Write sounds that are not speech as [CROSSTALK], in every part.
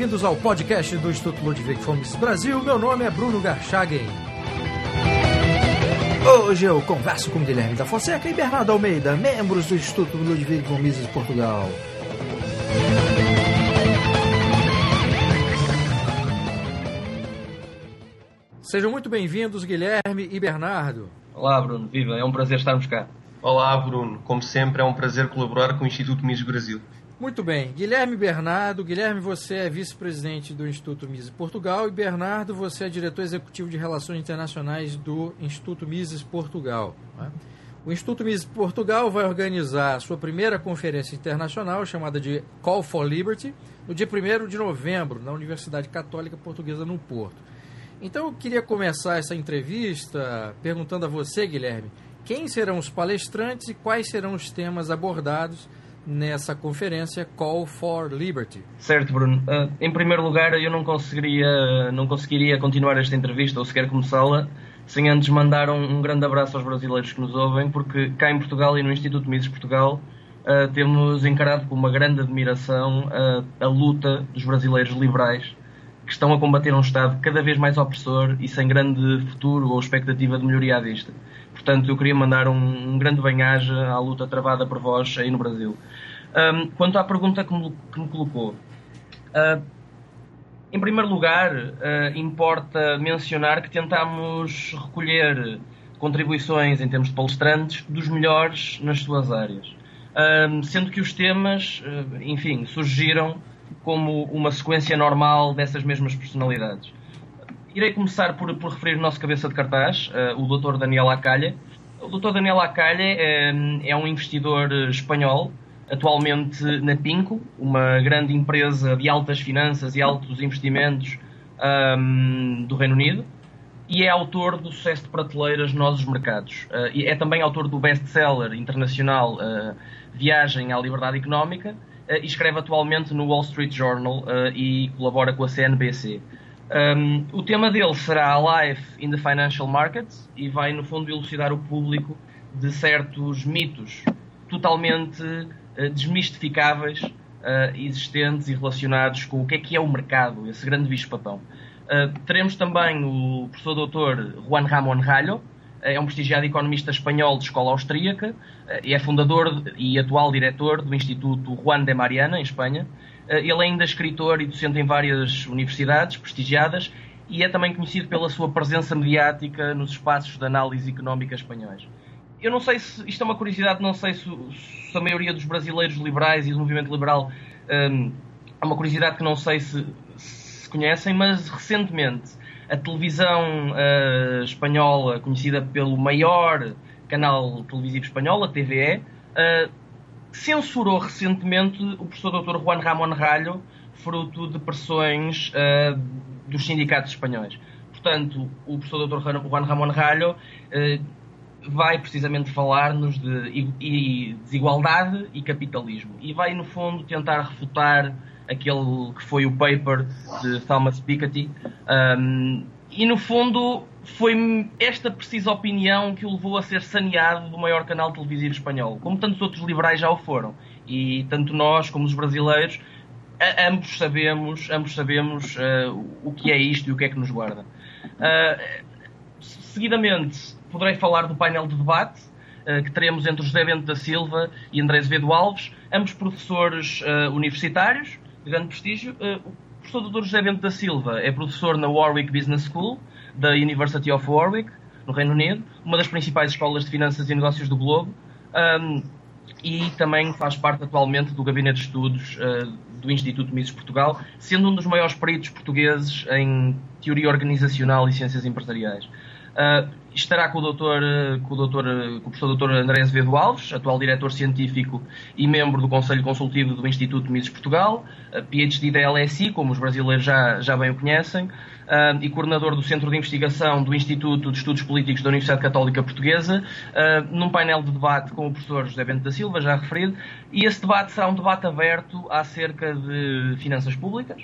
bem-vindos ao podcast do Instituto Ludwig Fomes Brasil. Meu nome é Bruno Garchagen. Hoje eu converso com Guilherme da Fonseca e Bernardo Almeida, membros do Instituto Ludwig von Mises Portugal. Sejam muito bem-vindos, Guilherme e Bernardo. Olá, Bruno. Viva, é um prazer estarmos cá. Olá, Bruno. Como sempre, é um prazer colaborar com o Instituto Mises Brasil. Muito bem. Guilherme Bernardo. Guilherme, você é vice-presidente do Instituto Mises Portugal e Bernardo, você é diretor executivo de Relações Internacionais do Instituto Mises Portugal. Né? O Instituto Mises Portugal vai organizar a sua primeira conferência internacional, chamada de Call for Liberty, no dia 1 de novembro, na Universidade Católica Portuguesa no Porto. Então eu queria começar essa entrevista perguntando a você, Guilherme, quem serão os palestrantes e quais serão os temas abordados nessa conferência Call for Liberty. Certo, Bruno. Uh, em primeiro lugar, eu não conseguiria, não conseguiria continuar esta entrevista ou sequer começá-la sem antes mandar um, um, grande abraço aos brasileiros que nos ouvem, porque cá em Portugal e no Instituto Mises Portugal uh, temos encarado com uma grande admiração uh, a luta dos brasileiros liberais que estão a combater um Estado cada vez mais opressor e sem grande futuro ou expectativa de melhoria à vista. Portanto, eu queria mandar um, um grande bem-aja à luta travada por vós aí no Brasil. Um, quanto à pergunta que me, que me colocou, uh, em primeiro lugar, uh, importa mencionar que tentamos recolher contribuições em termos de palestrantes dos melhores nas suas áreas. Um, sendo que os temas, uh, enfim, surgiram como uma sequência normal dessas mesmas personalidades. Irei começar por, por referir o nosso cabeça de cartaz, uh, o Dr. Daniel Acalha. O Dr. Daniel Acalha é, é um investidor espanhol, atualmente na Pinco, uma grande empresa de altas finanças e altos investimentos um, do Reino Unido, e é autor do sucesso de prateleiras Nós os Mercados. Uh, é também autor do best-seller internacional uh, Viagem à Liberdade Económica, escreve atualmente no Wall Street Journal e colabora com a CNBC. Um, o tema dele será Life in the Financial Markets e vai, no fundo, elucidar o público de certos mitos totalmente uh, desmistificáveis uh, existentes e relacionados com o que é que é o mercado, esse grande bicho-papão. Uh, teremos também o professor doutor Juan Ramón Rallo, é um prestigiado economista espanhol de escola austríaca e é fundador e atual diretor do Instituto Juan de Mariana, em Espanha, eh, ele é ainda escritor e docente em várias universidades prestigiadas e é também conhecido pela sua presença mediática nos espaços de análise económica espanhóis. Eu não sei se, isto é uma curiosidade, não sei se, se a maioria dos brasileiros liberais e do movimento liberal um, é uma curiosidade que não sei se, se conhecem, mas recentemente a televisão uh, espanhola, conhecida pelo maior canal televisivo espanhol, a TVE, uh, eh, censurou recentemente o professor Dr. Juan Ramón Ralho, fruto de pressões uh, dos sindicatos espanhóis. Portanto, o professor Dr. Juan Ramón Ralho vai precisamente falar-nos de desigualdade e capitalismo e vai, no fundo, tentar refutar aquele que foi o paper de Thomas Piketty um, e, no fundo, foi esta precisa opinião que o levou a ser saneado do maior canal televisivo espanhol, como tantos outros liberais já o foram. E tanto nós como os brasileiros, ambos sabemos, ambos sabemos uh, o que é isto e o que é que nos guarda. Uh, seguidamente, poderei falar do painel de debate uh, que teremos entre José Bento da Silva e André Azevedo Alves, ambos professores universitários de grande prestígio. o professor Dr. José Bento da Silva é professor na Warwick Business School da University of Warwick, no Reino Unido, uma das principais escolas de finanças e negócios do globo, um, e também faz parte atualmente do Gabinete de Estudos uh, do Instituto Mises Portugal, sendo um dos maiores peritos portugueses em teoria organizacional e ciências empresariais. Uh, estará com o, doutor, com, o doutor, com o professor Dr. André Azevedo Alves, atual diretor científico e membro do Conselho Consultivo do Instituto Mises Portugal, PhD da LSI, como os brasileiros já, já bem o conhecem, e coordenador do Centro de Investigação do Instituto de Estudos Políticos da Universidade Católica Portuguesa, num painel de debate com o professor José Bento da Silva, já referido, e esse debate será um debate aberto acerca de finanças públicas,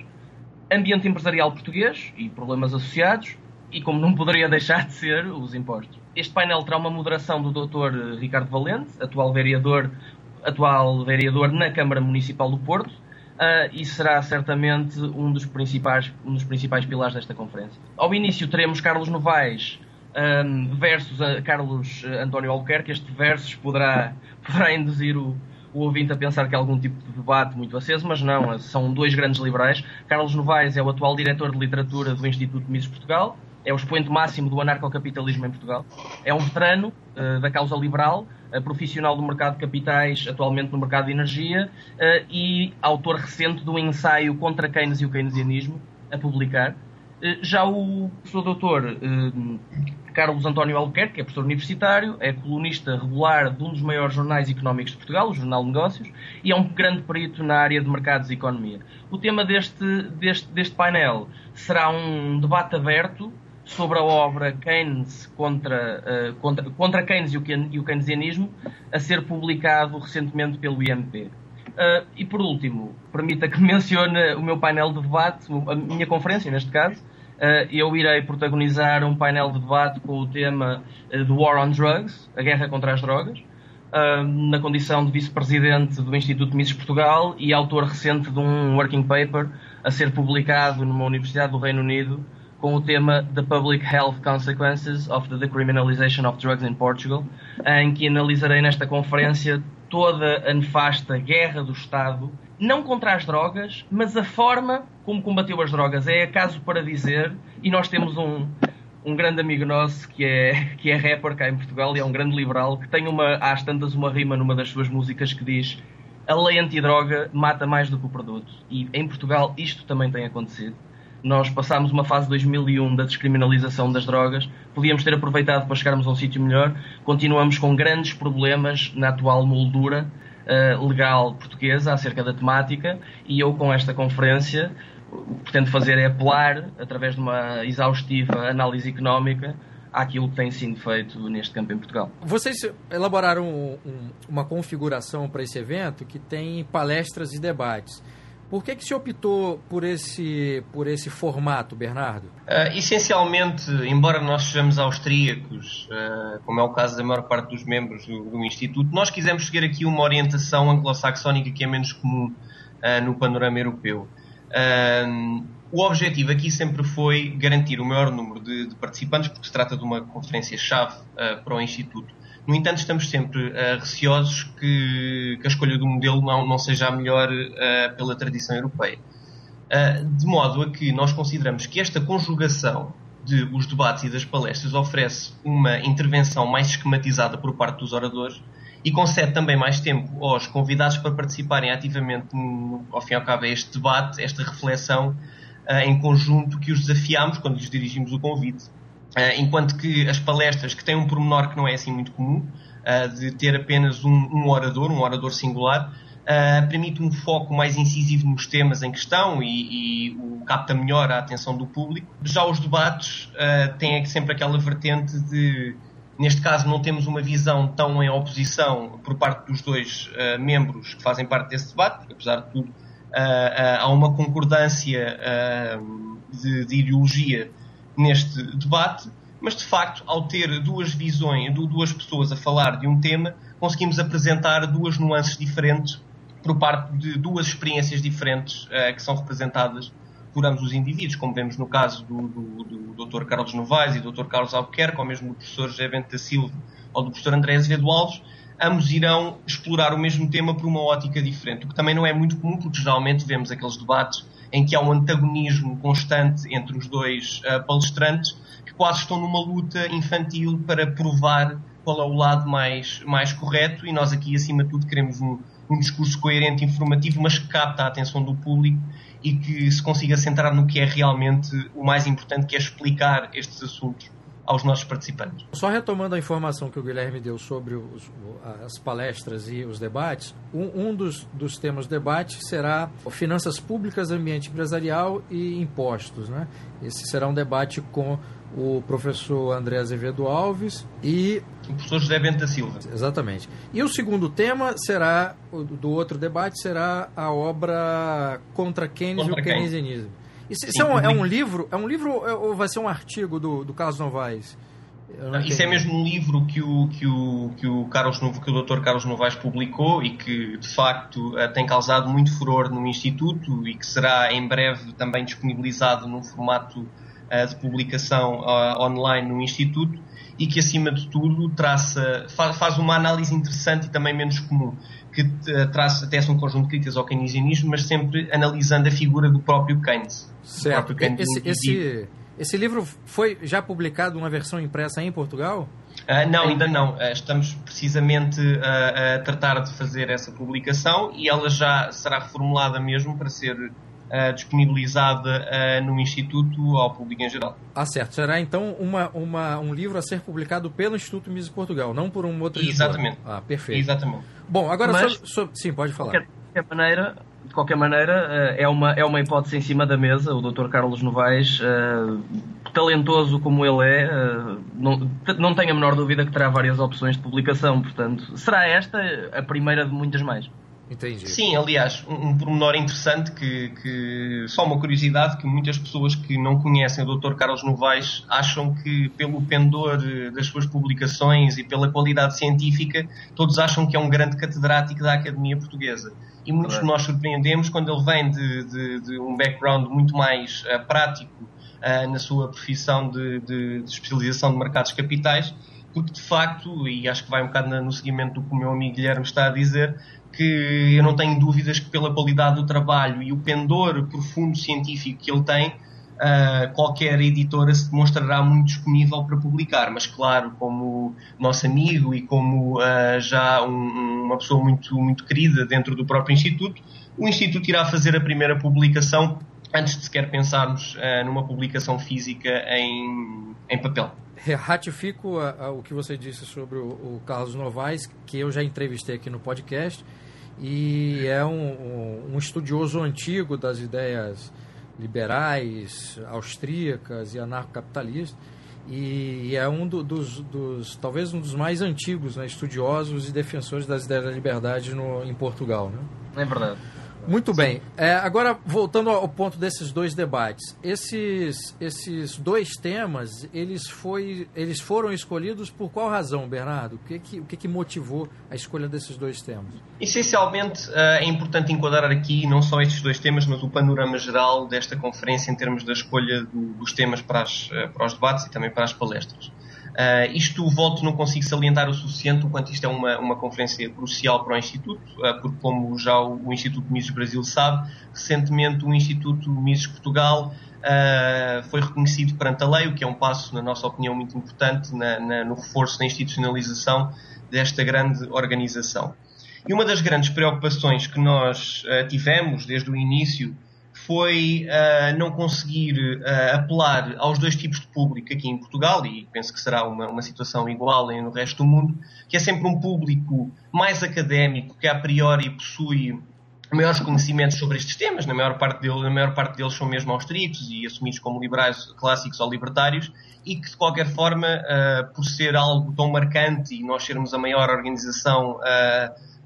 ambiente empresarial português e problemas associados, e como não poderia deixar de ser, os impostos. Este painel terá uma moderação do Dr. Ricardo Valente, atual vereador, atual vereador na Câmara Municipal do Porto, uh, e será certamente um dos, principais, um dos principais pilares desta conferência. Ao início teremos Carlos Novaes um, versus Carlos António Albuquerque. Este versus poderá, [LAUGHS] poderá induzir o, o ouvinte a pensar que há algum tipo de debate muito aceso, mas não, são dois grandes liberais. Carlos Novaes é o atual diretor de literatura do Instituto Mises Portugal, é o expoente máximo do anarcocapitalismo em Portugal. É um veterano uh, da causa liberal, uh, profissional do mercado de capitais, atualmente no mercado de energia, uh, e autor recente do ensaio contra Keynes e o keynesianismo, a publicar. já o professor doutor Carlos António Albuquerque, que é professor universitário, é colunista regular de um dos maiores jornais económicos de Portugal, o Jornal de Negócios, e é um grande perito na área de mercados e economia. O tema deste, deste, deste painel será um debate aberto sobre a obra Keynes contra, uh, contra, contra Keynes e o, keynesianismo, a ser publicado recentemente pelo IMP. Uh, eh, e por último, permita que [LAUGHS] mencione o meu painel de debate, a minha conferência neste caso. Uh, eu irei protagonizar um painel de debate com o tema The War on Drugs, a guerra contra as drogas, na condição de vice-presidente do Instituto Mises Portugal e autor recente de um working paper a ser publicado numa universidade do Reino Unido com o tema The Public Health Consequences of the Decriminalization of Drugs in Portugal, em que analisarei nesta conferência toda a nefasta guerra do Estado, não contra as drogas, mas a forma como combateu as drogas. É acaso para dizer, e nós temos um, um grande amigo nosso que é, que é rapper cá em Portugal e é um grande liberal, que tem uma, às tantas uma rima numa das suas músicas que diz a lei antidroga mata mais do que o produto. E em Portugal isto também tem acontecido nós passámos uma fase de 2001 da descriminalização das drogas, podíamos ter aproveitado para chegarmos a um sítio melhor, continuamos com grandes problemas na atual moldura uh, legal portuguesa acerca da temática e eu com esta conferência o que pretendo fazer é apelar, através de uma exaustiva análise económica, àquilo que tem sido feito neste campo em Portugal. Vocês elaboraram um, um, uma configuração para esse evento que tem palestras e debates. Por que, que se optou por esse, por esse formato, Bernardo? Uh, essencialmente, embora nós sejamos austríacos, uh, como é o caso da maior parte dos membros do, do Instituto, nós quisemos seguir aqui uma orientação anglo-saxónica que é menos comum uh, no panorama europeu. o objetivo aqui sempre foi garantir o maior número de, de participantes, porque se trata de uma conferência-chave para o Instituto no entanto, estamos sempre uh, receosos que, que, a escolha do modelo não, não seja a melhor uh, pela tradição europeia. Uh, de modo a que nós consideramos que esta conjugação de os debates e das palestras oferece uma intervenção mais esquematizada por parte dos oradores e concede também mais tempo aos convidados para participarem ativamente, no, ao fim e ao cabo, a este debate, esta reflexão em conjunto que os desafiamos quando lhes dirigimos o convite enquanto que as palestras, que têm um pormenor que não é assim muito comum, eh, de ter apenas um, um orador, um orador singular, Uh, permite um foco mais incisivo nos temas em questão e, e o capta melhor a atenção do público. Já os debates uh, têm sempre aquela vertente de, neste caso, não temos uma visão tão em oposição por parte dos dois uh, membros que fazem parte desse debate, porque apesar de tudo há uma concordância de, de ideologia neste debate, mas de facto, ao ter duas visões, duas pessoas a falar de um tema, conseguimos apresentar duas nuances diferentes por parte de duas experiências diferentes uh, que são representadas por ambos os indivíduos, como vemos no caso do, do, do Dr. Carlos Novaes e do Dr. Carlos Albuquerque, ou mesmo do professor José Bento da Silva ou do professor André Azevedo Alves, ambos irão explorar o mesmo tema por uma ótica diferente, o que também não é muito comum, porque geralmente vemos aqueles debates em que há um antagonismo constante entre os dois uh, palestrantes que quase estão numa luta infantil para provar qual é o lado mais, mais correto e nós aqui, acima de tudo, queremos um, um discurso coerente informativo, mas que capta a atenção do público e que se consiga centrar no que é realmente o mais importante, que é explicar estes assuntos aos nossos participantes. Só retomando a informação que o Guilherme deu sobre os, as palestras e os debates, um, um dos, dos, temas do debate será finanças públicas, ambiente empresarial e impostos. Né? Esse será um debate com o professor André Azevedo Alves e o professor José Bento da Silva. Exatamente. E o segundo tema será, do outro debate, será a obra Contra Keynes Contra e o Keynesianismo. Isso, isso é, um, é, um, livro? É um livro ou vai ser um artigo do, do Carlos Novaes? Isso é mesmo um livro que o, que o, que o, Carlos, que o Dr. Carlos Novaes publicou e que, de facto, eh, tem causado muito furor no Instituto e que será em breve também disponibilizado num formato eh, de publicação uh, online no Instituto e que, acima de tudo, traça, faz uma análise interessante e também menos comum, que uh, traça, tece um conjunto de críticas ao keynesianismo, mas sempre analisando a figura do próprio Keynes. Certo. Próprio Keynes esse, esse, esse livro foi já publicado uma versão impressa em Portugal? Uh, não, ainda não. Uh, estamos precisamente uh, a tratar de fazer essa publicação e ela já será reformulada mesmo para ser disponibilizada no Instituto ao público em geral. Ah, certo. Será então uma, uma, um livro a ser publicado pelo Instituto Mises Portugal, não por um outro Exatamente. Ah, perfeito. Exatamente. Bom, agora Mas, sobre, sobre... sim, pode falar. De qualquer maneira, de qualquer maneira, é uma, é uma hipótese em cima da mesa. O Dr. Carlos Novaes, talentoso como ele é, não, não tenho a menor dúvida que terá várias opções de publicação. Portanto, será esta a primeira de muitas mais. Entendi. Sim, aliás, um, um pormenor interessante que, que, só uma curiosidade que muitas pessoas que não conhecem o Dr. Carlos Novaes acham que pelo pendor das suas publicações e pela qualidade científica, todos acham que é um grande catedrático da Academia Portuguesa e muitos de nós surpreendemos quando ele vem de, de, de um background muito mais uh, prático uh, na sua profissão de, de, especialização de mercados capitais, porque de facto, e acho que vai um bocado no seguimento do que o meu amigo Guilherme está a dizer, que eu não tenho dúvidas que pela qualidade do trabalho e o pendor profundo científico que ele tem, uh, qualquer editora se demonstrará muito disponível para publicar. Mas, claro, como nosso amigo e como uh, já um, uma pessoa muito, muito querida dentro do próprio Instituto, o Instituto irá fazer a primeira publicação antes de sequer pensarmos uh, numa publicação física em, em papel. Ratifico a, a, o que você disse sobre o, o, Carlos Novaes, que eu já entrevistei aqui no podcast, e é um, um, um estudioso antigo das ideias liberais, austríacas e anarcocapitalistas. E é um do, dos, dos, talvez um dos mais antigos né, estudiosos e defensores das ideias da liberdade no, em Portugal. Né? É verdade. Muito bem. É, agora, voltando ao ponto desses dois debates. Esses, esses dois temas, eles, foi, eles foram escolhidos por qual razão, Bernardo? O que, que, o que, que motivou a escolha desses dois temas? Essencialmente, é importante enquadrar aqui não só estes dois temas, mas o panorama geral desta conferência em termos da escolha do, dos temas para, as, eh, para os debates e também para as palestras. Uh, isto, volto, não consigo salientar o suficiente o quanto isto é uma, uma conferência crucial para o Instituto, uh, porque, como já o, o, Instituto Mises Brasil sabe, recentemente o Instituto Mises Portugal uh, foi reconhecido perante a lei, o que é um passo, na nossa opinião, muito importante na, na, no reforço da institucionalização desta grande organização. E uma das grandes preocupações que nós tivemos desde o início foi uh, não conseguir uh, apelar aos dois tipos de público aqui em Portugal, e penso que será uma, uma situação igual no resto do mundo, que é sempre um público mais académico, que a priori possui maiores conhecimentos sobre estes temas, na maior parte, dele, na maior parte deles são mesmo austríacos e assumidos como liberais clássicos ou libertários, e que de qualquer forma, uh, por ser algo tão marcante e nós sermos a maior organização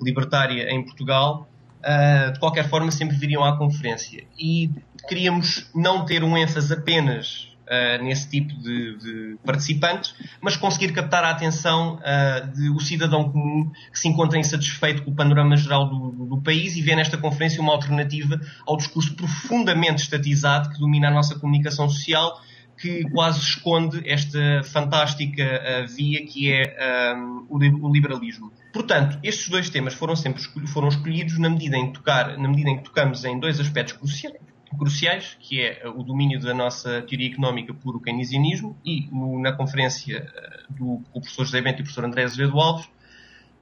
libertária em Portugal, uh, de qualquer forma sempre viriam à conferência. E queríamos não ter um ênfase apenas uh, nesse tipo de, de, participantes, mas conseguir captar a atenção uh, do cidadão comum que se encontra insatisfeito com o panorama geral do, do, país e vê nesta conferência uma alternativa ao discurso profundamente estatizado que domina a nossa comunicação social que quase esconde esta fantástica via que é um, o liberalismo. Portanto, estes dois temas foram sempre foram escolhidos na medida em tocar, na medida em que tocamos em dois aspectos cruciais, cruciais que é o domínio da nossa teoria económica por o keynesianismo e no, na conferência eh, do professor José Bento e professor André Azevedo Alves,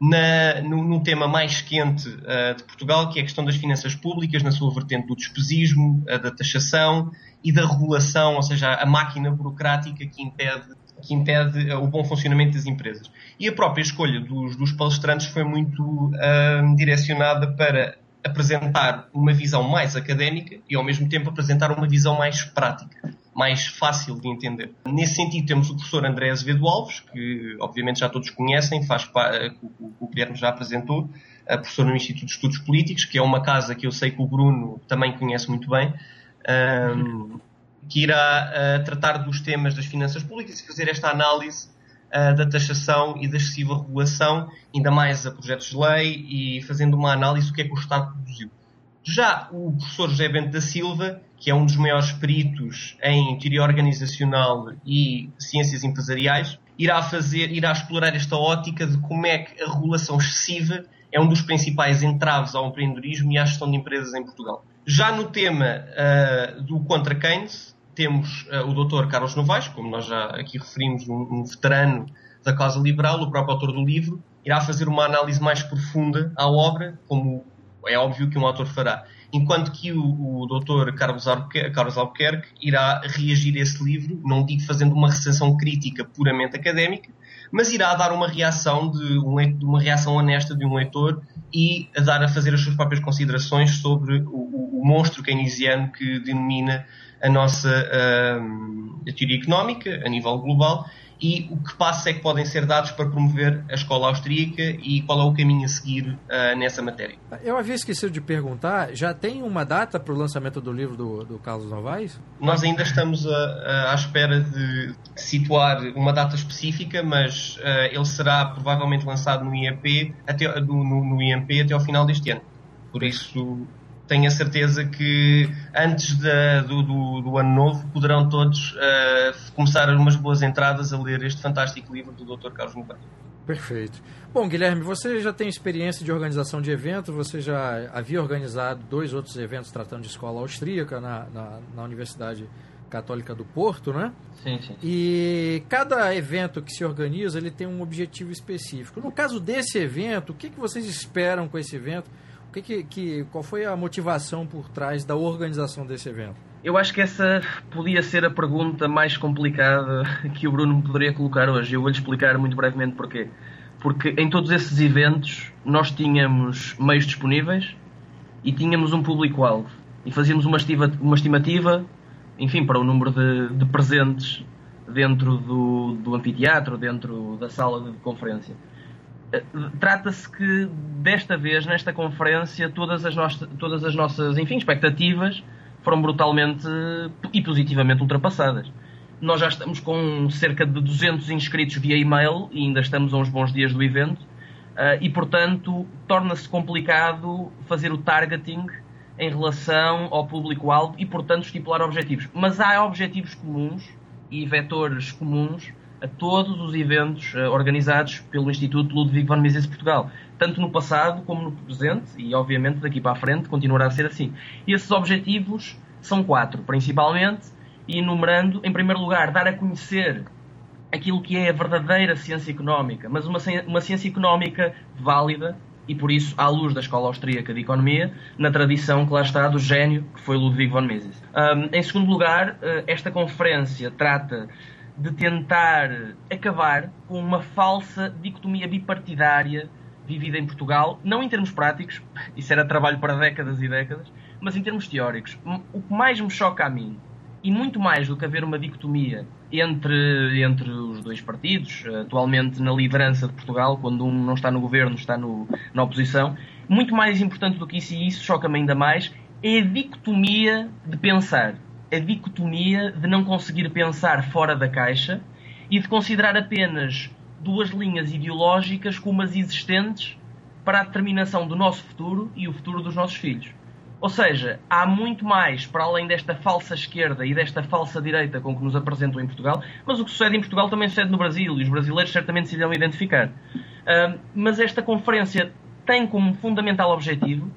na, no, no, tema mais quente uh, de Portugal, que é a questão das finanças públicas, na sua vertente do despesismo, da taxação e da regulação, ou seja, a máquina burocrática que impede que impede o bom funcionamento das empresas. E a própria escolha dos, dos palestrantes foi muito uh, direcionada para apresentar uma visão mais académica e, ao mesmo tempo, apresentar uma visão mais prática, mais fácil de entender. Nesse sentido, temos o professor André Azevedo Alves, que obviamente já todos conhecem, faz eh, o, o Guilherme já apresentou, professor no Instituto de Estudos Políticos, que é uma casa que eu sei que o Bruno também conhece muito bem. Que irá uh, tratar dos temas das finanças públicas e fazer esta análise uh, da taxação e da excessiva regulação, ainda mais a projetos de lei e fazendo uma análise do que é que o Estado produziu. Já o professor José Bento da Silva, que é um dos maiores peritos em teoria organizacional e ciências empresariais, irá fazer, irá explorar esta ótica de como é que a regulação excessiva é um dos principais entraves ao empreendedorismo e à gestão de empresas em Portugal. Já no tema uh, do contra Keynes, temos uh, o Dr. Carlos Novaes, como nós já aqui referimos, um, um, veterano da causa liberal, o próprio autor do livro, irá fazer uma análise mais profunda à obra, como é óbvio que um autor fará. Enquanto que o, o. Carlos Albuquerque, Carlos Albuquerque irá reagir a esse livro, não digo fazendo uma recensão crítica puramente académica, mas irá dar uma reação de, um, uma reação honesta de um leitor e a dar a fazer as suas próprias considerações sobre o, o, o monstro keynesiano que denomina a nossa uh, a teoria económica a nível global e o que passos é que podem ser dados para promover a escola austríaca e qual é o caminho a seguir uh, nessa matéria. Eu havia esquecido de perguntar, já tem uma data para o lançamento do livro do, do Carlos Novaes? Nós ainda estamos a, a, à espera de situar uma data específica, mas uh, ele será provavelmente lançado no IMP até, no, no IMP até ao final deste ano. Por isso tenho a certeza que antes da, do, do, do, ano novo poderão todos uh, começar umas boas entradas a ler este fantástico livro do Dr. Carlos Novaes. Perfeito. Bom, Guilherme, você já tem experiência de organização de eventos, você já havia organizado dois outros eventos tratando de escola austríaca na, na, na Universidade Católica do Porto, né? Sim, sim. E cada evento que se organiza, ele tem um objetivo específico. No caso desse evento, o que, que vocês esperam com esse evento? Que, que, que, qual foi a motivação por trás da organização desse evento? Eu acho que essa podia ser a pergunta mais complicada [LAUGHS] que o Bruno me poderia colocar hoje. Eu vou-lhe explicar muito brevemente porquê. Porque em todos esses eventos nós tínhamos meios disponíveis e tínhamos um público-alvo. E fazíamos uma, estima, uma estimativa, enfim, para o número de, de presentes dentro do, do anfiteatro, dentro da sala de conferência. Trata-se que desta vez, nesta conferência, todas as, nossas, todas as nossas enfim, expectativas foram brutalmente e positivamente ultrapassadas. Nós já estamos com cerca de 200 inscritos via e-mail e ainda estamos a uns bons dias do evento uh, e, portanto, torna-se complicado fazer o targeting em relação ao público-alvo e, portanto, estipular objetivos. Mas há objetivos comuns e vetores comuns a todos os eventos uh, organizados pelo Instituto Ludwig von Mises Portugal, tanto no passado como no presente e, obviamente, daqui para a frente continuará a ser assim. E esses objetivos são quatro, principalmente, e enumerando, em primeiro lugar, dar a conhecer aquilo que é a verdadeira ciência económica, mas uma, uma ciência económica válida e, por isso, à luz da Escola Austríaca de Economia, na tradição que lá está do gênio que foi Ludwig von Mises. Um, em segundo lugar, uh, esta conferência trata de tentar acabar com uma falsa dicotomia bipartidária vivida em Portugal, não em termos práticos, [LAUGHS] isso era trabalho para décadas e décadas, mas em termos teóricos. O que mais me choca a mim, e muito mais do que haver uma dicotomia entre, entre os dois partidos, atualmente na liderança de Portugal, quando um não está no governo, está no, na oposição, muito mais importante do que isso, e isso choca-me ainda mais, é a dicotomia de pensar a dicotomia de não conseguir pensar fora da caixa e de considerar apenas duas linhas ideológicas como as existentes para a determinação do nosso futuro e o futuro dos nossos filhos. Ou seja, há muito mais para além desta falsa esquerda e desta falsa direita com que nos apresentam em Portugal, mas o que sucede em Portugal também sucede no Brasil e os brasileiros certamente se irão identificar. Uh, mas esta conferência tem como fundamental objetivo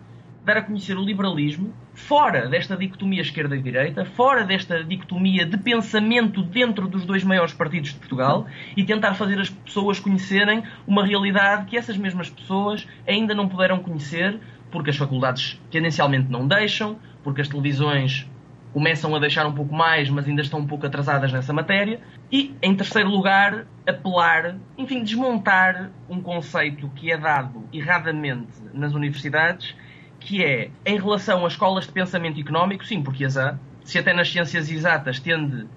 dar a conhecer o liberalismo fora desta dicotomia esquerda e direita, fora desta dicotomia de pensamento dentro dos dois maiores partidos de Portugal e tentar fazer as pessoas conhecerem uma realidade que essas mesmas pessoas ainda não puderam conhecer porque as faculdades tendencialmente não deixam, porque as televisões começam a deixar um pouco mais, mas ainda estão um pouco atrasadas nessa matéria. E, em terceiro lugar, apelar, enfim, desmontar um conceito que é dado erradamente nas universidades que é em relação às escolas de pensamento económico, sim, porque as há. Se até nas ciências exatas tende,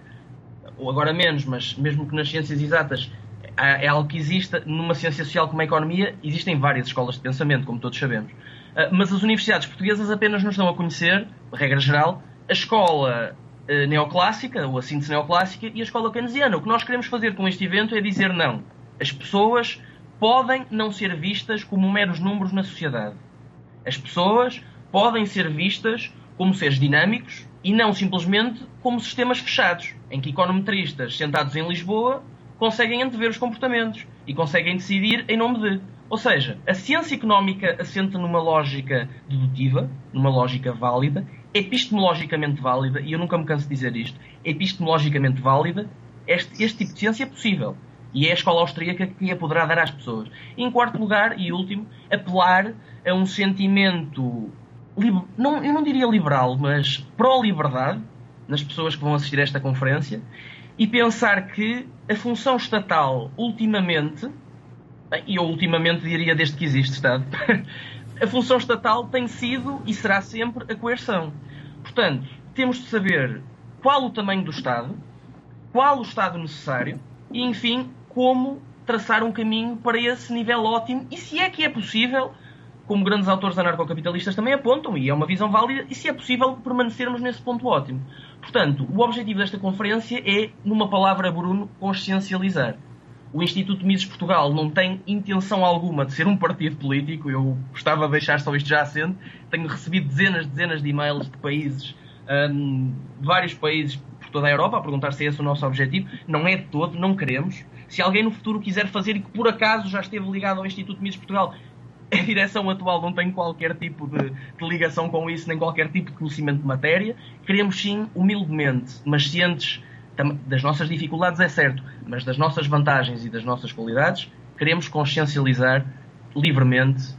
ou agora menos, mas mesmo que nas ciências exatas é algo que existe, numa ciência social como a economia, existem várias escolas de pensamento, como todos sabemos. Ah, mas as universidades portuguesas apenas nos dão a conhecer, regra geral, a escola uh, neoclássica, ou a síntese neoclássica, e a escola keynesiana. O que nós queremos fazer com este evento é dizer não. As pessoas podem não ser vistas como meros números na sociedade. As pessoas podem ser vistas como seres dinâmicos e não simplesmente como sistemas fechados, em que econometristas sentados em Lisboa conseguem antever os comportamentos e conseguem decidir em nome de. Ou seja, a ciência económica assenta numa lógica dedutiva, numa lógica válida, epistemologicamente válida, e eu nunca me canso de dizer isto, epistemologicamente válida, este, este tipo de ciência é possível. E é a escola austríaca que a poderá dar às pessoas. E, em quarto lugar, e último, apelar a um sentimento, não, eu não diria liberal, mas pró-liberdade, nas pessoas que vão assistir a esta conferência, e pensar que a função estatal, ultimamente, e eu ultimamente diria desde que existe Estado, [LAUGHS] a função estatal tem sido e será sempre a coerção. Portanto, temos de saber qual o tamanho do Estado, qual o Estado necessário e, enfim, como traçar um caminho para esse nível ótimo e se é que é possível, como grandes autores anarcocapitalistas também apontam, e é uma visão válida, e se é possível permanecermos nesse ponto ótimo. Portanto, o objetivo desta conferência é, numa palavra, Bruno, consciencializar. O Instituto Mises Portugal não tem intenção alguma de ser um partido político. Eu gostava de deixar só isto já assente. Tenho recebido dezenas, dezenas de e-mails de países, um, vários países por toda a Europa, a perguntar se é esse o nosso objetivo. Não é de todo, não queremos. Se alguém no futuro quiser fazer e que por acaso já esteve ligado ao Instituto Mises Portugal, [LAUGHS] a direção atual não tem qualquer tipo de, de, ligação com isso, nem qualquer tipo de conhecimento de matéria. Queremos sim, humildemente, mas cientes das nossas dificuldades, é certo, mas das nossas vantagens e das nossas qualidades, queremos consciencializar livremente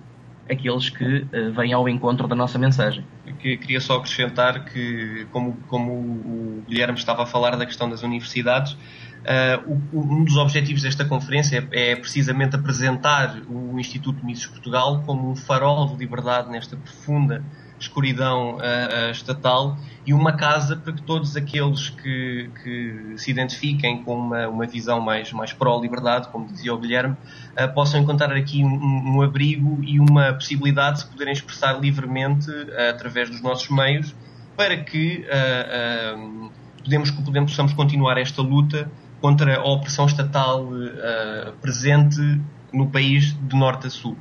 aqueles que uh, vêm ao encontro da nossa mensagem. Que, queria só acrescentar que, como, como o Guilherme estava a falar da questão das universidades, Uh, um dos objetivos desta conferência é, é, precisamente apresentar o Instituto Mises Portugal como um farol de liberdade nesta profunda escuridão uh, uh, estatal e uma casa para que todos aqueles que, que se identifiquem com uma, uma visão mais, mais pró-liberdade, como dizia o Guilherme, possam encontrar aqui um, um, abrigo e uma possibilidade de se poderem expressar livremente através dos nossos meios para que podemos, podemos, possamos continuar esta luta contra a opressão estatal uh, presente no país de norte a sul.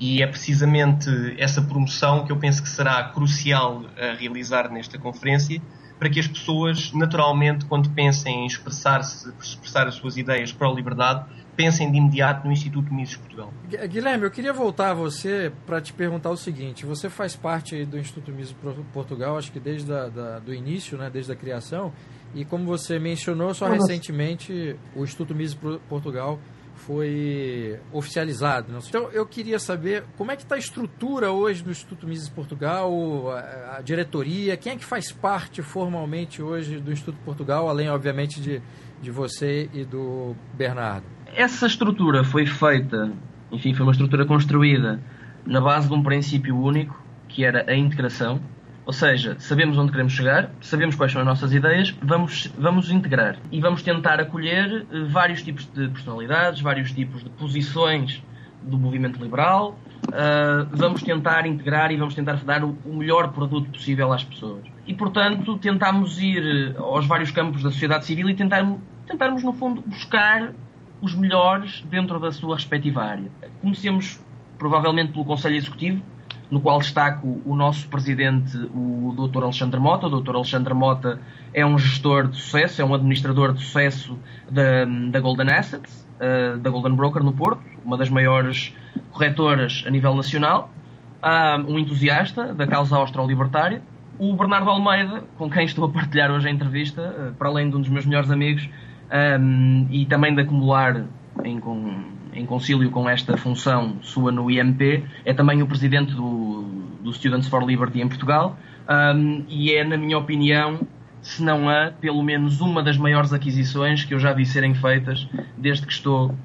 E é precisamente essa promoção que eu penso que será crucial a realizar nesta conferência, para que as pessoas, naturalmente, quando pensem em expressar-se, expressar as suas ideias para a liberdade, pensem de imediato no Instituto Mises Portugal. Guilherme, eu queria voltar a você para te perguntar o seguinte: você faz parte do Instituto Mises Portugal, acho que desde o do início, né, desde a criação, e como você mencionou, só recentemente o Instituto Mises Portugal foi oficializado. Né? Então eu queria saber como é que está a estrutura hoje do Instituto Mises Portugal, a, a, diretoria, quem é que faz parte formalmente hoje do Instituto Portugal, além obviamente de, de você e do Bernardo. Essa estrutura foi feita, enfim, foi uma estrutura construída na base de um princípio único, que era a integração ou seja, sabemos onde queremos chegar, sabemos quais são as nossas ideias, vamos, vamos integrar e vamos tentar acolher eh, vários tipos de personalidades, vários tipos de posições do movimento liberal. Uh, vamos tentar integrar e vamos tentar dar o, o melhor produto possível às pessoas. E, portanto, tentamos ir eh, aos vários campos da sociedade civil e tentar, tentarmos, no fundo, buscar os melhores dentro da sua respectiva área. Comecemos, provavelmente, pelo Conselho Executivo, no qual destaco o nosso presidente, o Dr. Alexandre Mota. O Dr. Alexandre Mota é um gestor de sucesso, é um administrador de sucesso da, da Golden Assets, uh, da Golden Broker no Porto, uma das maiores corretoras a nível nacional, uh, um entusiasta da causa austro-libertária. O Bernardo Almeida, com quem estou a partilhar hoje a entrevista, uh, para além de um dos meus melhores amigos, um, e também de acumular em, com, em concílio com esta função sua no IMP, é também o presidente do, do Students for Liberty em Portugal um, e é, na minha opinião, se não há, pelo menos uma das maiores aquisições que eu já vi serem feitas desde que estou uh,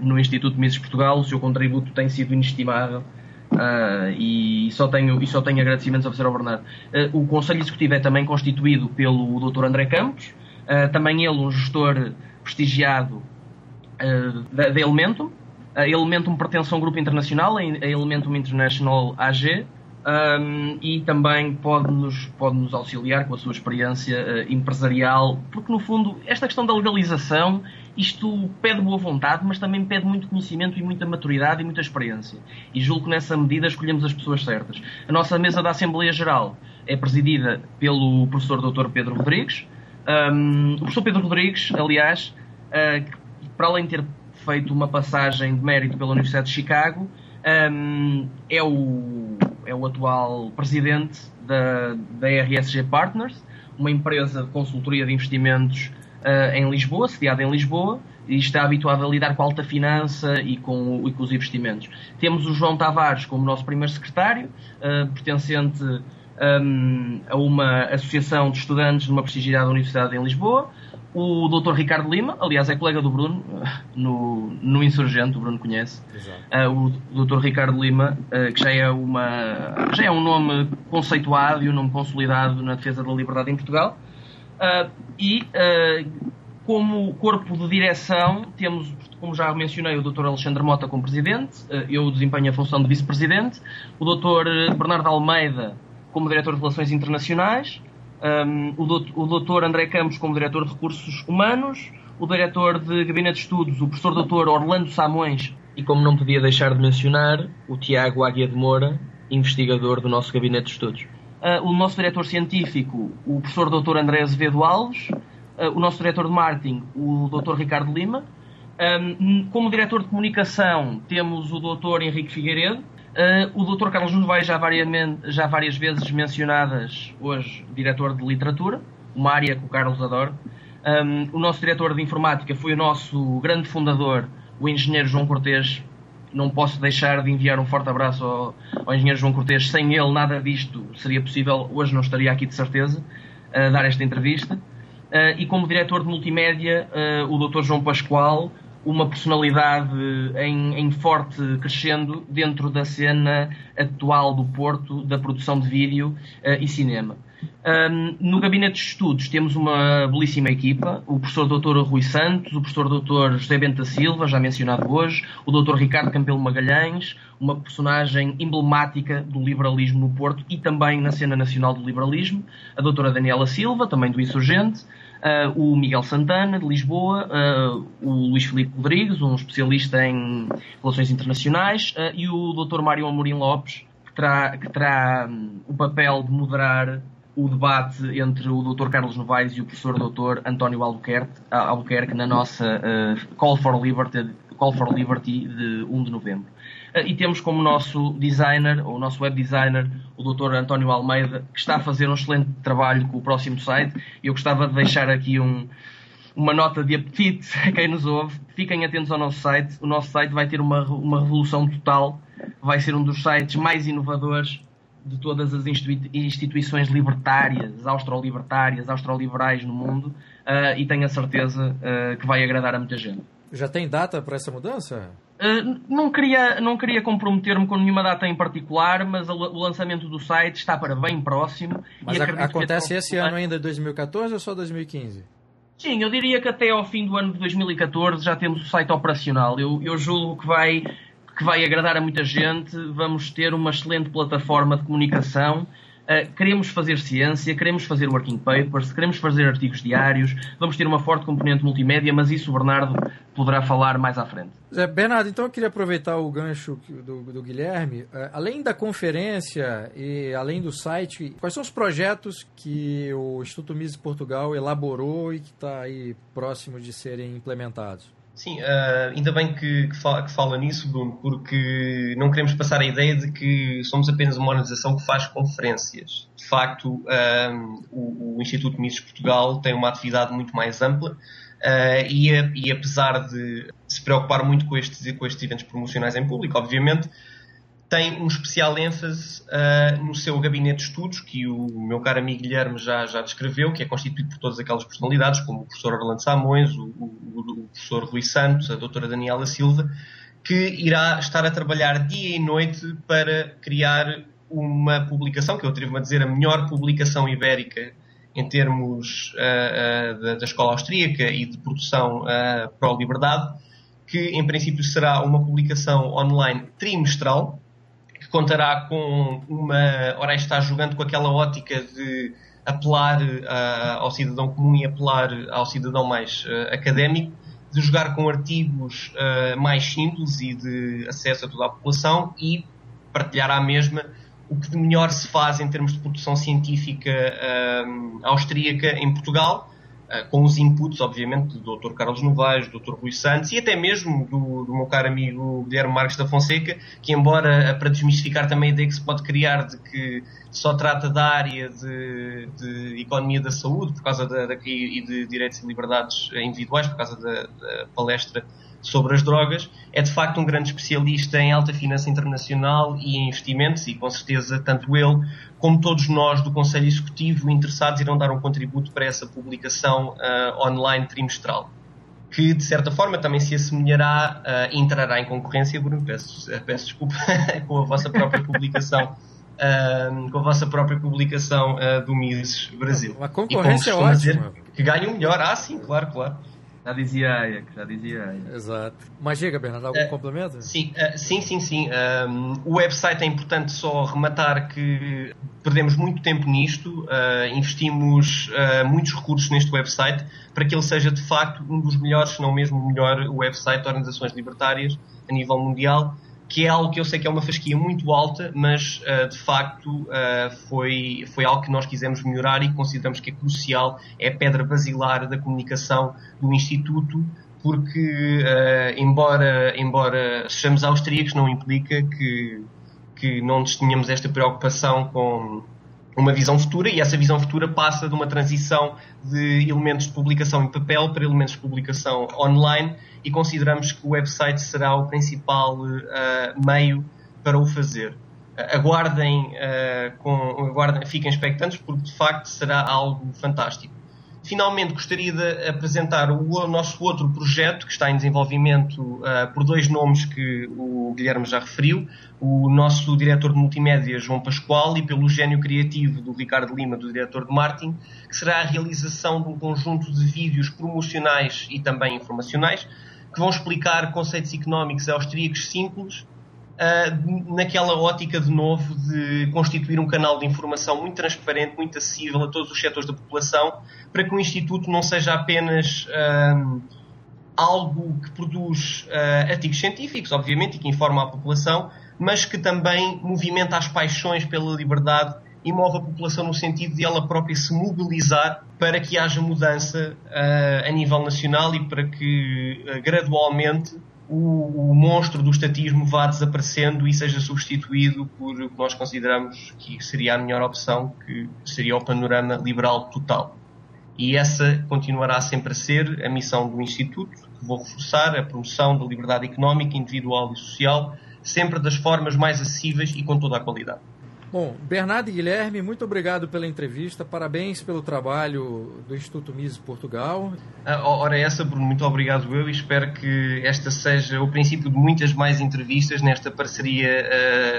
no Instituto Mises Portugal. O seu contributo tem sido inestimável. Uh, e, só tenho, e só tenho agradecimentos ao Bernardo. Uh, o Conselho Executivo é também constituído pelo Dr. André Campos, também ele um gestor prestigiado uh, da, da Elementum. A Elementum pertence a um grupo internacional, a Elementum International AG, um, e também pode-nos pode -nos auxiliar com a sua experiência uh, empresarial, porque no fundo esta questão da legalização, isto pede boa vontade, mas também pede muito conhecimento e muita maturidade e muita experiência. E julgo que nessa medida escolhemos as pessoas certas. A nossa mesa da Assembleia Geral é presidida pelo professor Dr. Pedro Rodrigues. Um, o professor Pedro Rodrigues, aliás, uh, para além de ter feito uma passagem de mérito pela Universidade de Chicago, um, é, o, é o atual presidente da, da RSG Partners, uma empresa de consultoria de investimentos uh, em Lisboa, sediada em Lisboa, e está habituado a lidar com a alta finança e com, e com os investimentos. Temos o João Tavares como nosso primeiro secretário, uh, pertencente um, a uma associação de estudantes de uma prestigiada universidade em Lisboa o Dr. Ricardo Lima, aliás, é colega do Bruno no, no Insurgente, o Bruno conhece. Uh, o Dr. Ricardo Lima, uh, que já é, uma, já é um nome conceituado e um nome consolidado na defesa da liberdade em Portugal. Uh, e como corpo de direção, temos, como já mencionei, o Dr. Alexandre Mota como presidente, eu desempenho a função de vice-presidente, o Dr. Bernardo Almeida como diretor de Relações Internacionais, um, o, doutor, André Campos como diretor de recursos humanos, o diretor de gabinete de estudos, o professor doutor Orlando Samões, e como não podia deixar de mencionar, o Tiago Águia de Moura, investigador do nosso gabinete de estudos. Uh, o nosso diretor científico, o professor doutor André Azevedo Alves, uh, o nosso diretor de marketing, o doutor Ricardo Lima. Um, como diretor de comunicação, temos o doutor Henrique Figueiredo, Uh, o Dr. Carlos vai já, já várias vezes mencionadas hoje, diretor de literatura, uma área que o Carlos adora. Um, o nosso diretor de informática foi o nosso grande fundador, o engenheiro João Cortês. Não posso deixar de enviar um forte abraço ao, ao engenheiro João Cortês. Sem ele, nada disto seria possível. Hoje não estaria aqui de certeza a dar esta entrevista. Uh, e como diretor de multimédia, uh, o Dr. João Pascoal, uma personalidade em, em, forte crescendo dentro da cena atual do Porto da produção de vídeo uh, e cinema. Um, no gabinete de estudos temos uma belíssima equipa, o professor Dr. Rui Santos, o professor Dr. José Benta Silva, já mencionado hoje, o Dr. Ricardo Campelo Magalhães, uma personagem emblemática do liberalismo no Porto e também na cena nacional do liberalismo, a Dra. Daniela Silva, também do Insurgente, o Miguel Santana, de Lisboa, uh, o Luís Filipe Rodrigues, um especialista em relações internacionais, uh, e o Dr. Mário Amorim Lopes, que terá, que terá um, o papel de moderar o debate entre o Dr. Carlos Novaes e o professor Dr. António Albuquerque, Albuquerque na nossa Call for Liberty, Call for Liberty de 1 de novembro. Eh, e temos como nosso designer, ou nosso web designer, o Dr. António Almeida, que está a fazer um excelente trabalho com o próximo site. Eu gostava de deixar aqui um, uma nota de apetite a quem nos ouve. Fiquem atentos ao nosso site. O nosso site vai ter uma, uma revolução total. Vai ser um dos sites mais inovadores de todas as instituições libertárias, austro-libertárias, austro-liberais no mundo. Uh, e tenho a certeza uh, que vai agradar a muita gente. Já tem data para essa mudança? Uh, não queria, não queria comprometer-me com nenhuma data em particular, mas o lançamento do site está para bem próximo. Mas acontece esse ano ainda, 2014 ou só 2015? Sim, eu diria que até ao fim do ano de 2014 já temos o site operacional. Eu, eu julgo que vai, que vai agradar a muita gente. Vamos ter uma excelente plataforma de comunicação Uh, queremos fazer ciência, queremos fazer working papers, queremos fazer artigos diários, vamos ter uma forte componente multimédia, mas isso o Bernardo poderá falar mais à frente. Zé, Bernardo, então eu queria aproveitar o gancho do, do Guilherme. Uh, além da conferência e além do site, quais são os projetos que o Instituto Mises Portugal elaborou e que está aí próximo de serem implementados? Sim, uh, ainda bem que, que, fala, que, fala, nisso, Bruno, porque não queremos passar a ideia de que somos apenas uma organização que faz conferências. De facto, uh, o, o, Instituto Mises Portugal tem uma atividade muito mais ampla uh, e, e, apesar de se preocupar muito com estes, com estes eventos promocionais em público, obviamente, tem um especial ênfase uh, no seu gabinete de estudos, que o meu caro amigo Guilherme já, já descreveu, que é constituído por todas aquelas personalidades, como o professor Orlando Samões, o, o, o professor Rui Santos, a doutora Daniela Silva, que irá estar a trabalhar dia e noite para criar uma publicação, que eu atrevo-me a dizer a melhor publicação ibérica em termos uh, uh, da, da, escola austríaca e de produção uh, pró-liberdade, que em princípio será uma publicação online trimestral, contará com uma. Ora, está jogando com aquela ótica de apelar uh, ao cidadão comum e apelar ao cidadão mais uh, académico, de jogar com artigos uh, mais simples e de acesso a toda a população e partilhar à mesma o que de melhor se faz em termos de produção científica austríaca em Portugal com os inputs, obviamente, do Dr. Carlos Novaes, do Dr. Rui Santos e até mesmo do, do meu caro amigo Guilherme Marques da Fonseca, que, embora para desmistificar também a ideia que se pode criar de que só trata da área de, de economia da saúde por causa da, da, e de direitos e liberdades individuais, por causa da, da palestra sobre as drogas, é de facto um grande especialista em alta finança internacional e em investimentos, e com certeza tanto ele como todos nós do Conselho Executivo interessados irão dar um contributo para essa publicação uh, online trimestral. Que de certa forma também se assemelhará uh, entrará em concorrência, Bruno, peço, peço desculpa, [LAUGHS] com a vossa própria publicação. Uh, com a vossa própria publicação uh, do Mises Brasil. A concorrência é ótima. Dizer, que ganhe o melhor. Ah, sim, claro, claro. Já dizia Ayak, já dizia Ayak. Exato. Mas diga, Bernardo, algum uh, complemento? Sim, uh, sim, sim, sim. Um, o website é importante só rematar que perdemos muito tempo nisto, uh, investimos muitos recursos neste website para que ele seja de facto um dos melhores, se não mesmo o melhor website de organizações libertárias a nível mundial que é algo que eu sei que é uma fasquia muito alta, mas uh, de facto uh, foi, foi algo que nós quisemos melhorar e consideramos que é crucial, é a pedra basilar da comunicação do Instituto, porque uh, embora, embora sejamos austríacos não implica que, que não tenhamos esta preocupação com uma visão futura e essa visão futura passa de uma transição de elementos de publicação em papel para elementos de publicação online e consideramos que o website será o principal uh, meio para o fazer. Aguardem, uh, com, aguardem, fiquem expectantes porque de facto será algo fantástico. Finalmente, gostaria de apresentar o nosso outro projeto que está em desenvolvimento uh, por dois nomes que o Guilherme já referiu: o nosso diretor de multimédia, João Pascoal, e pelo gênio criativo do Ricardo Lima, do diretor de marketing, que será a realização de um conjunto de vídeos promocionais e também informacionais que vão explicar conceitos económicos austríacos simples uh, naquela ótica de novo de constituir um canal de informação muito transparente, muito acessível a todos os setores da população, para que o Instituto não seja apenas uh, algo que produz uh, artigos científicos, obviamente, e que informa a população, mas que também movimenta as paixões pela liberdade e move a população no sentido de ela própria se mobilizar para que haja mudança uh, a nível nacional e para que uh, gradualmente o, o, monstro do estatismo vá desaparecendo e seja substituído por o que nós consideramos que seria a melhor opção, que seria o panorama liberal total. E essa continuará sempre a ser a missão do Instituto, que vou reforçar a promoção da liberdade económica, individual e social, sempre das formas mais acessíveis e com toda a qualidade. Bom, Bernardo e Guilherme, muito obrigado pela entrevista, parabéns pelo trabalho do Instituto Mises Portugal. Ah, ora, essa, Bruno, muito obrigado eu. E espero que esta seja o princípio de muitas mais entrevistas nesta parceria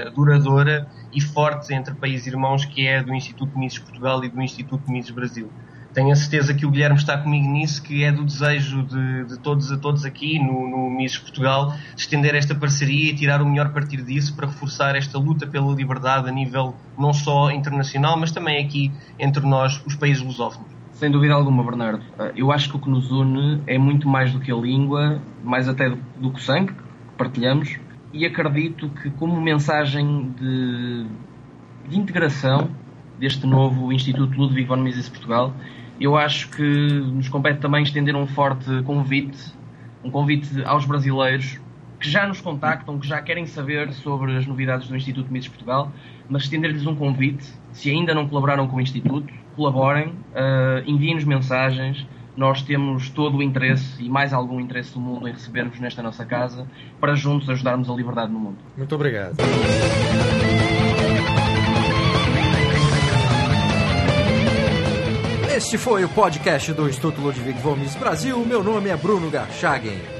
uh, duradoura e forte entre países irmãos que é do Instituto Mises Portugal e do Instituto Mises Brasil tenho a certeza que o Guilherme está comigo nisso, que é do desejo de, de todos a todos aqui no, no Mises Portugal estender esta parceria e tirar o melhor partido disso para reforçar esta luta pela liberdade a nível não só internacional, mas também aqui entre nós, os países lusófonos. Sem dúvida alguma, Bernardo. Eu acho que o que nos une é muito mais do que a língua, mais até do, do que o sangue que partilhamos, e acredito que, como mensagem de, de integração deste novo Instituto Ludwig von Mises Portugal, eu acho que nos compete também estender um forte convite, um convite aos brasileiros que já nos contactam, que já querem saber sobre as novidades do Instituto Mises Portugal, mas estender-lhes um convite, se ainda não colaboraram com o Instituto, colaborem, uh, enviem-nos mensagens, nós temos todo o interesse e mais algum interesse do mundo em recebermos nesta nossa casa para juntos ajudarmos a liberdade no mundo. Muito obrigado. Este foi o podcast do Instituto Ludwig Gomes Brasil. Meu nome é Bruno Garchagen.